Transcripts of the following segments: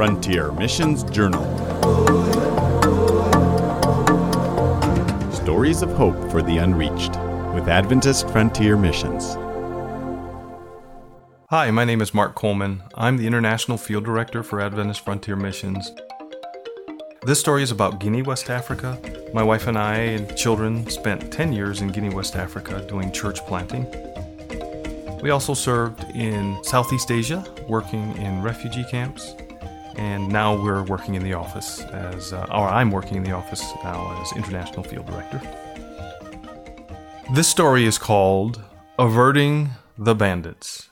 Frontier Missions Journal. Stories of Hope for the Unreached with Adventist Frontier Missions. Hi, my name is Mark Coleman. I'm the International Field Director for Adventist Frontier Missions. This story is about Guinea, West Africa. My wife and I and children spent 10 years in Guinea, West Africa doing church planting. We also served in Southeast Asia, working in refugee camps, and now we're working in the office as, uh, or I'm working in the office now as International Field Director. This story is called Averting the Bandits.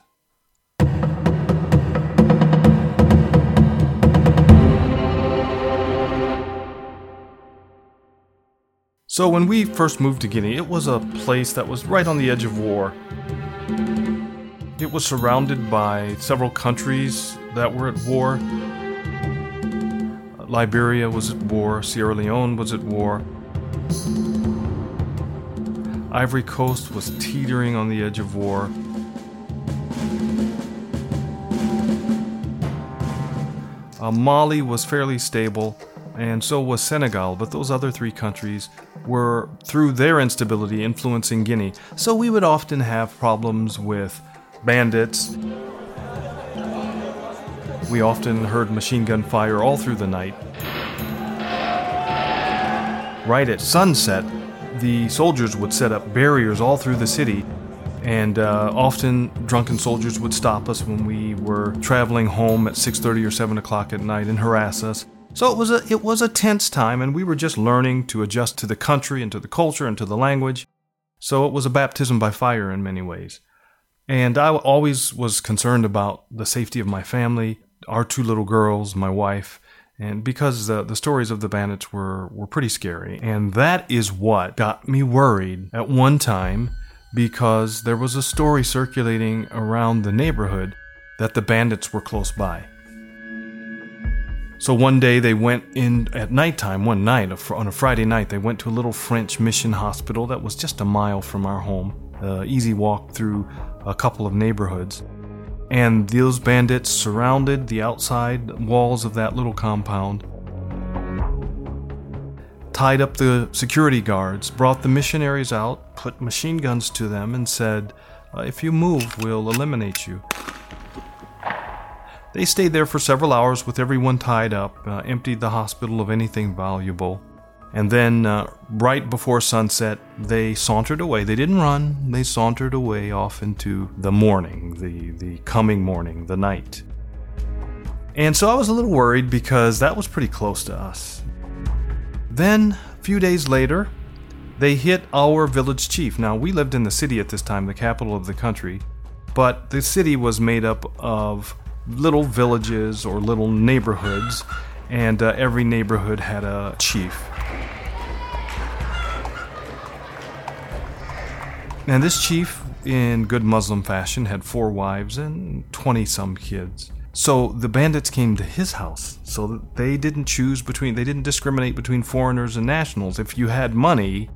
So, when we first moved to Guinea, it was a place that was right on the edge of war. It was surrounded by several countries that were at war. Liberia was at war, Sierra Leone was at war. Ivory Coast was teetering on the edge of war. Uh, Mali was fairly stable, and so was Senegal, but those other three countries were, through their instability, influencing Guinea. So we would often have problems with bandits. We often heard machine gun fire all through the night. Right at sunset, the soldiers would set up barriers all through the city, and uh, often drunken soldiers would stop us when we were traveling home at 6:30 or 7 o'clock at night and harass us. So it was a it was a tense time, and we were just learning to adjust to the country and to the culture and to the language. So it was a baptism by fire in many ways. And I always was concerned about the safety of my family, our two little girls, my wife, and because the, the stories of the bandits were, were pretty scary. And that is what got me worried at one time because there was a story circulating around the neighborhood that the bandits were close by. So one day they went in at nighttime, one night, on a Friday night, they went to a little French mission hospital that was just a mile from our home, uh, easy walk through a couple of neighborhoods. And those bandits surrounded the outside walls of that little compound, tied up the security guards, brought the missionaries out, put machine guns to them, and said, uh, If you move, we'll eliminate you. They stayed there for several hours with everyone tied up, uh, emptied the hospital of anything valuable, and then, uh, right before sunset, they sauntered away. They didn't run, they sauntered away off into the morning, the, the coming morning, the night. And so I was a little worried because that was pretty close to us. Then, a few days later, they hit our village chief. Now, we lived in the city at this time, the capital of the country, but the city was made up of little villages or little neighborhoods, and uh, every neighborhood had a chief. And this chief, in good Muslim fashion, had four wives and 20 some kids. So the bandits came to his house. So they didn't choose between, they didn't discriminate between foreigners and nationals. If you had money,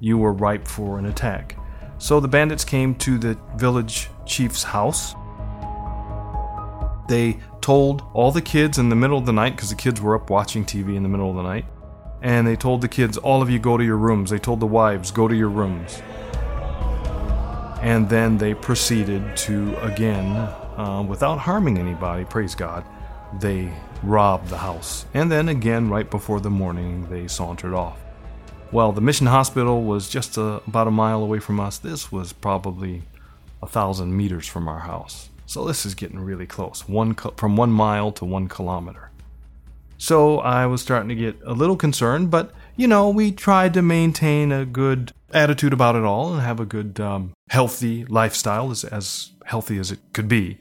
you were ripe for an attack. So the bandits came to the village chief's house. They told all the kids in the middle of the night, because the kids were up watching TV in the middle of the night, and they told the kids, all of you go to your rooms. They told the wives, go to your rooms and then they proceeded to again, uh, without harming anybody, praise God, they robbed the house. And then again, right before the morning, they sauntered off. Well, the mission hospital was just a, about a mile away from us. This was probably a thousand meters from our house. So this is getting really close, one from one mile to one kilometer. So I was starting to get a little concerned, but you know, we tried to maintain a good attitude about it all and have a good, um, healthy lifestyle, as, as healthy as it could be.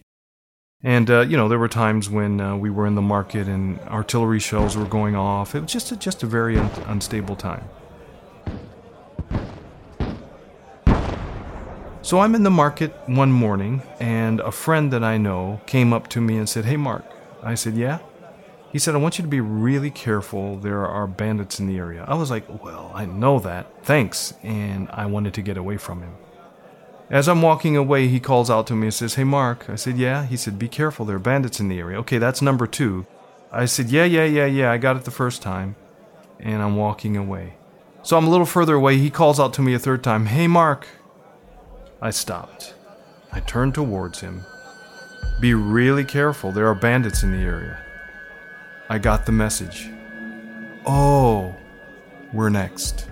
And, uh, you know, there were times when uh, we were in the market and artillery shells were going off. It was just a, just a very un- unstable time. So I'm in the market one morning, and a friend that I know came up to me and said, Hey, Mark. I said, Yeah? He said, I want you to be really careful. There are bandits in the area. I was like, Well, I know that. Thanks. And I wanted to get away from him. As I'm walking away, he calls out to me and says, Hey, Mark. I said, Yeah. He said, Be careful. There are bandits in the area. Okay, that's number two. I said, Yeah, yeah, yeah, yeah, I got it the first time. And I'm walking away. So I'm a little further away. He calls out to me a third time, Hey, Mark. I stopped. I turned towards him. Be really careful, there are bandits in the area. I got the message. Oh, we're next.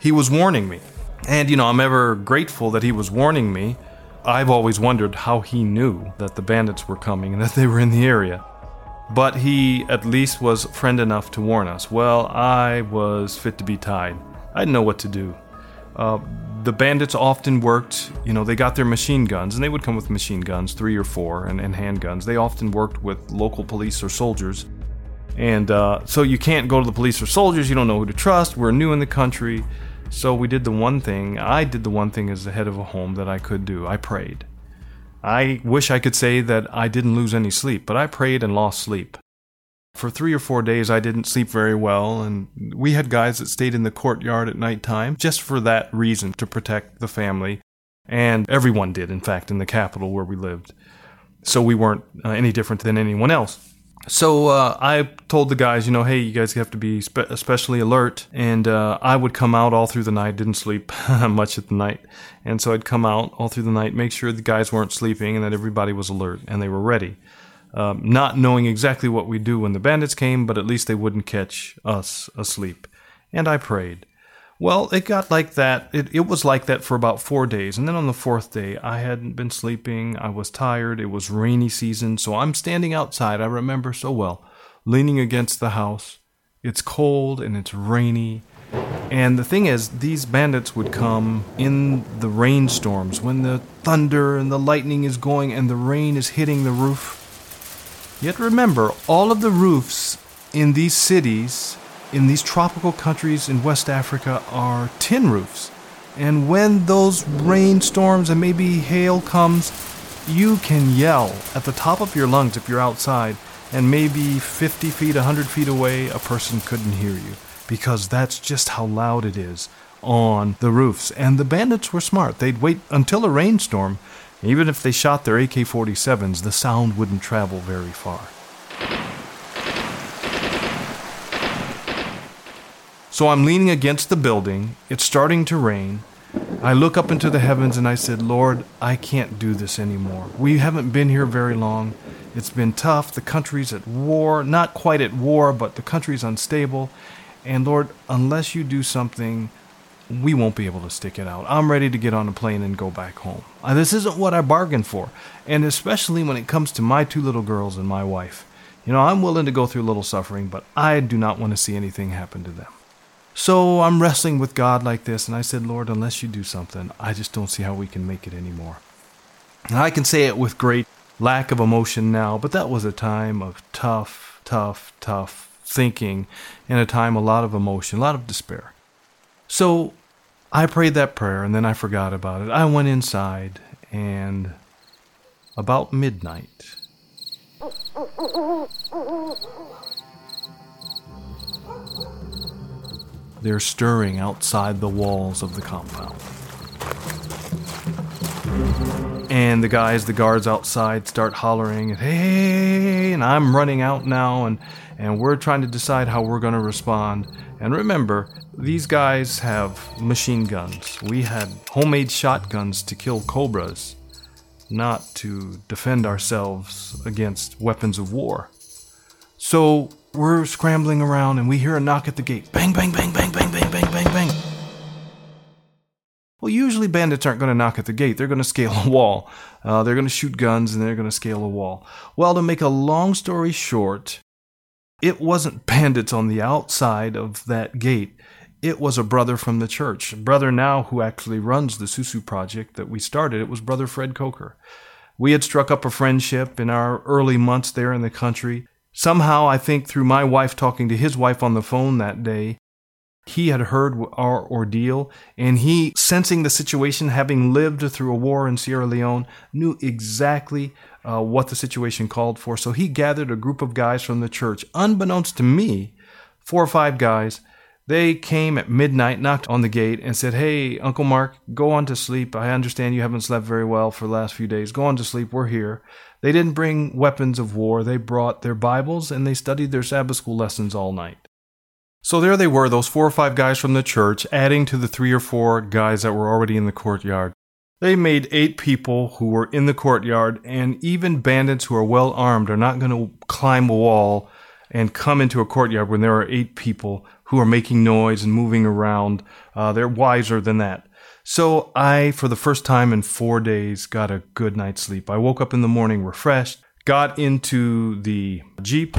He was warning me. And, you know, I'm ever grateful that he was warning me. I've always wondered how he knew that the bandits were coming and that they were in the area. But he at least was friend enough to warn us. Well, I was fit to be tied. I didn't know what to do. Uh, the bandits often worked, you know, they got their machine guns, and they would come with machine guns, three or four, and, and handguns. They often worked with local police or soldiers. And uh, so you can't go to the police or soldiers, you don't know who to trust. We're new in the country. So we did the one thing, I did the one thing as the head of a home that I could do. I prayed. I wish I could say that I didn't lose any sleep, but I prayed and lost sleep. For three or four days, I didn't sleep very well, and we had guys that stayed in the courtyard at night time just for that reason to protect the family. And everyone did, in fact, in the capital where we lived. So we weren't uh, any different than anyone else. So uh, I told the guys, you know, hey, you guys have to be spe- especially alert. And uh, I would come out all through the night, didn't sleep much at the night. And so I'd come out all through the night, make sure the guys weren't sleeping and that everybody was alert and they were ready. Um, not knowing exactly what we'd do when the bandits came, but at least they wouldn't catch us asleep. And I prayed. Well, it got like that. It, it was like that for about four days. And then on the fourth day, I hadn't been sleeping. I was tired. It was rainy season. So I'm standing outside. I remember so well, leaning against the house. It's cold and it's rainy. And the thing is, these bandits would come in the rainstorms when the thunder and the lightning is going and the rain is hitting the roof. Yet remember, all of the roofs in these cities in these tropical countries in West Africa are tin roofs. And when those rainstorms and maybe hail comes, you can yell at the top of your lungs if you're outside, and maybe 50 feet, 100 feet away, a person couldn't hear you because that's just how loud it is on the roofs. And the bandits were smart. They'd wait until a rainstorm. Even if they shot their AK 47s, the sound wouldn't travel very far. So I'm leaning against the building. It's starting to rain. I look up into the heavens and I said, Lord, I can't do this anymore. We haven't been here very long. It's been tough. The country's at war. Not quite at war, but the country's unstable. And Lord, unless you do something, we won't be able to stick it out. I'm ready to get on a plane and go back home. Uh, this isn't what I bargained for. And especially when it comes to my two little girls and my wife. You know, I'm willing to go through a little suffering, but I do not want to see anything happen to them. So I'm wrestling with God like this, and I said, Lord, unless you do something, I just don't see how we can make it anymore. And I can say it with great lack of emotion now, but that was a time of tough, tough, tough thinking, and a time a lot of emotion, a lot of despair. So I prayed that prayer, and then I forgot about it. I went inside, and about midnight, they're stirring outside the walls of the compound. And the guys, the guards outside, start hollering, hey, and I'm running out now, and, and we're trying to decide how we're going to respond. And remember, these guys have machine guns. We had homemade shotguns to kill cobras, not to defend ourselves against weapons of war. So we're scrambling around and we hear a knock at the gate. Bang, bang, bang, bang, bang, bang, bang, bang, bang. Well, usually bandits aren't going to knock at the gate. They're going to scale a wall. Uh, they're going to shoot guns and they're going to scale a wall. Well, to make a long story short, it wasn't bandits on the outside of that gate. It was a brother from the church. A brother now who actually runs the Susu project that we started. It was Brother Fred Coker. We had struck up a friendship in our early months there in the country. Somehow, I think through my wife talking to his wife on the phone that day, he had heard our ordeal, and he, sensing the situation, having lived through a war in Sierra Leone, knew exactly uh, what the situation called for. So he gathered a group of guys from the church, unbeknownst to me, four or five guys. They came at midnight, knocked on the gate, and said, Hey, Uncle Mark, go on to sleep. I understand you haven't slept very well for the last few days. Go on to sleep. We're here. They didn't bring weapons of war. They brought their Bibles and they studied their Sabbath school lessons all night. So there they were, those four or five guys from the church, adding to the three or four guys that were already in the courtyard. They made eight people who were in the courtyard, and even bandits who are well armed are not going to climb a wall and come into a courtyard when there are eight people who are making noise and moving around. Uh, they're wiser than that. So I, for the first time in four days, got a good night's sleep. I woke up in the morning refreshed, got into the Jeep,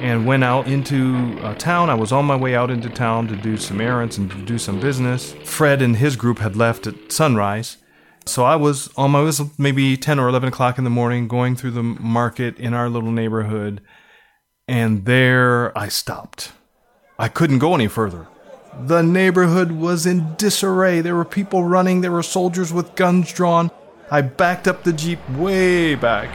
and went out into uh, town. I was on my way out into town to do some errands and to do some business. Fred and his group had left at sunrise. So I was um, was maybe 10 or 11 o'clock in the morning going through the market in our little neighborhood. And there I stopped. I couldn't go any further. The neighborhood was in disarray. There were people running, there were soldiers with guns drawn. I backed up the Jeep way back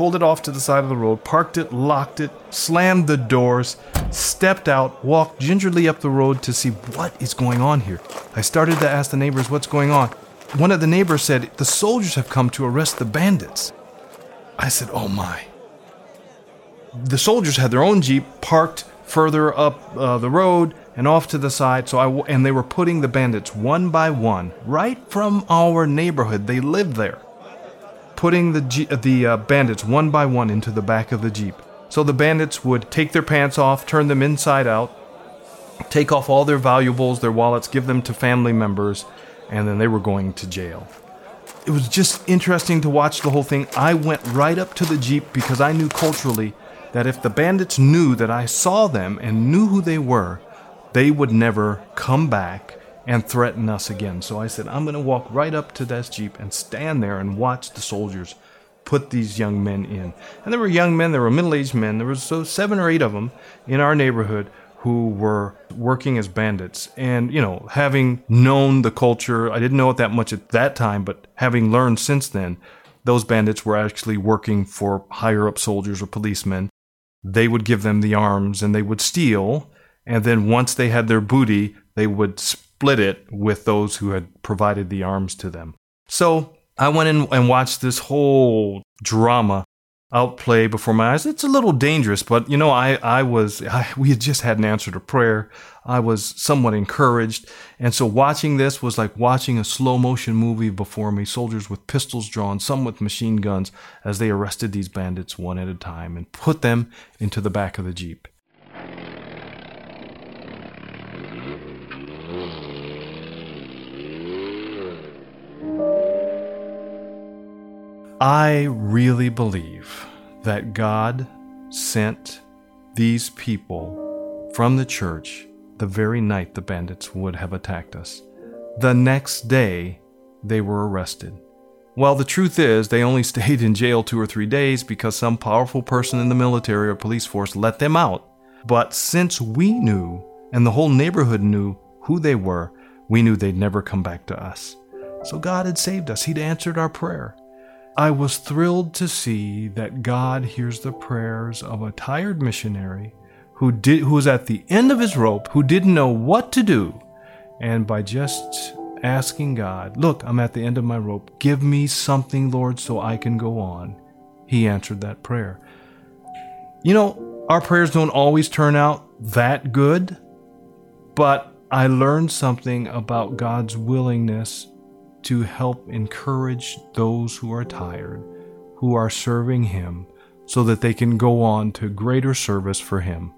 pulled it off to the side of the road, parked it, locked it, slammed the doors, stepped out, walked gingerly up the road to see what is going on here. I started to ask the neighbors what's going on. One of the neighbors said, The soldiers have come to arrest the bandits. I said, Oh my. The soldiers had their own Jeep parked further up uh, the road and off to the side. So I and they were putting the bandits one by one right from our neighborhood. They lived there putting the, G- the uh, bandits one by one into the back of the Jeep. So the bandits would take their pants off, turn them inside out, take off all their valuables, their wallets, give them to family members, and then they were going to jail. It was just interesting to watch the whole thing. I went right up to the Jeep because I knew culturally that if the bandits knew that I saw them and knew who they were, they would never come back and threaten us again. So I said, I'm going to walk right up to that Jeep and stand there and watch the soldiers put these young men in. And there were young men, there were middle aged men, there was so seven or eight of them in our neighborhood who were working as bandits. And, you know, having known the culture, I didn't know it that much at that time, but having learned since then, those bandits were actually working for higher up soldiers or policemen. They would give them the arms and they would steal. And then once they had their booty, they would split it with those who had provided the arms to them. So I went in and watched this whole drama outplay before my eyes. It's a little dangerous, but you know, I, I was, I, we had just had an answer to prayer. I was somewhat encouraged. And so watching this was like watching a slow motion movie before me, soldiers with pistols drawn, some with machine guns, as they arrested these bandits one at a time and put them into the back of the Jeep. I really believe that God sent these people from the church the very night the bandits would have attacked us. The next day, they were arrested. Well, the truth is, they only stayed in jail two or three days because some powerful person in the military or police force let them out. But since we knew, and the whole neighborhood knew who they were, we knew they'd never come back to us. So God had saved us. He'd answered our prayer. I was thrilled to see that God hears the prayers of a tired missionary who did who was at the end of his rope, who didn't know what to do, and by just asking God, "Look, I'm at the end of my rope. Give me something, Lord, so I can go on." He answered that prayer. You know, our prayers don't always turn out that good, but I learned something about God's willingness to help encourage those who are tired, who are serving Him, so that they can go on to greater service for Him.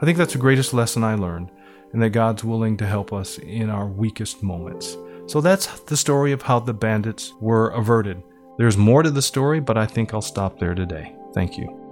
I think that's the greatest lesson I learned, and that God's willing to help us in our weakest moments. So that's the story of how the bandits were averted. There's more to the story, but I think I'll stop there today. Thank you.